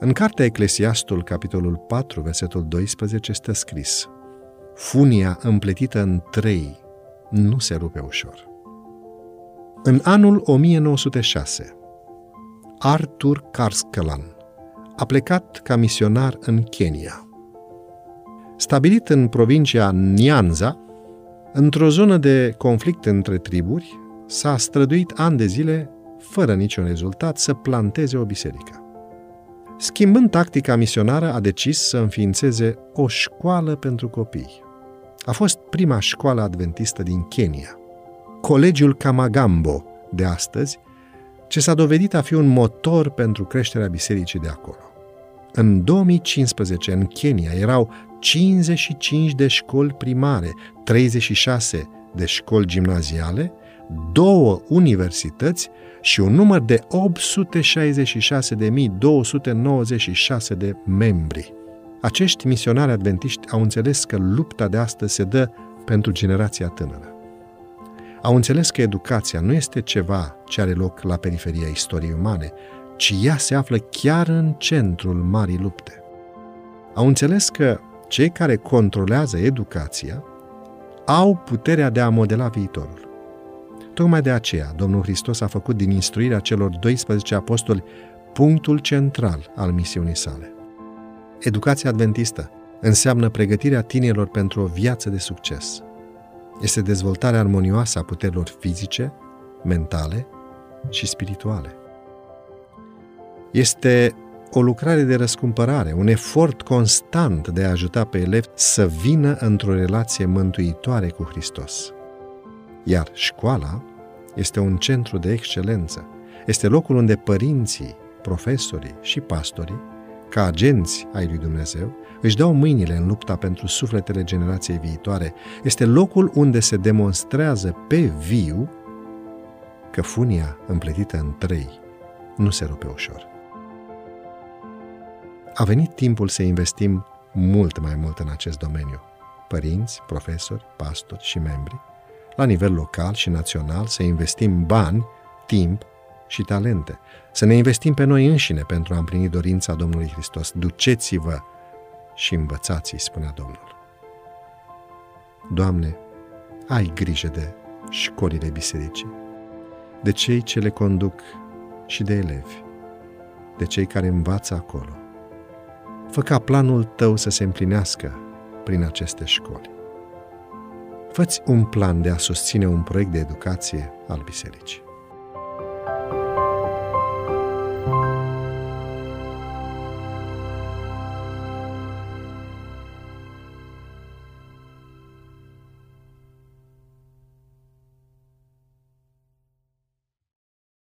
În cartea Eclesiastul, capitolul 4, versetul 12, este scris Funia împletită în trei nu se rupe ușor. În anul 1906, Arthur Karskelan a plecat ca misionar în Kenya. Stabilit în provincia Nyanza, într-o zonă de conflict între triburi, s-a străduit ani de zile, fără niciun rezultat, să planteze o biserică. Schimbând tactica misionară, a decis să înființeze o școală pentru copii. A fost prima școală adventistă din Kenya. Colegiul Kamagambo de astăzi, ce s-a dovedit a fi un motor pentru creșterea bisericii de acolo. În 2015, în Kenya, erau 55 de școli primare, 36 de școli gimnaziale, două universități și un număr de 866.296 de membri. Acești misionari adventiști au înțeles că lupta de astăzi se dă pentru generația tânără. Au înțeles că educația nu este ceva ce are loc la periferia istoriei umane, ci ea se află chiar în centrul marii lupte. Au înțeles că cei care controlează educația au puterea de a modela viitorul. Tocmai de aceea, Domnul Hristos a făcut din instruirea celor 12 apostoli punctul central al misiunii sale. Educația adventistă înseamnă pregătirea tinerilor pentru o viață de succes. Este dezvoltarea armonioasă a puterilor fizice, mentale și spirituale. Este o lucrare de răscumpărare, un efort constant de a ajuta pe elevi să vină într-o relație mântuitoare cu Hristos. Iar școala este un centru de excelență. Este locul unde părinții, profesorii și pastorii, ca agenți ai lui Dumnezeu, își dau mâinile în lupta pentru sufletele generației viitoare. Este locul unde se demonstrează pe viu că funia împletită în trei nu se rupe ușor. A venit timpul să investim mult mai mult în acest domeniu. Părinți, profesori, pastori și membri, la nivel local și național, să investim bani, timp și talente. Să ne investim pe noi înșine pentru a împlini dorința Domnului Hristos. Duceți-vă și învățați-i, spunea Domnul. Doamne, ai grijă de școlile bisericii, de cei ce le conduc și de elevi, de cei care învață acolo. Fă ca planul tău să se împlinească prin aceste școli. Făți un plan de a susține un proiect de educație al bisericii.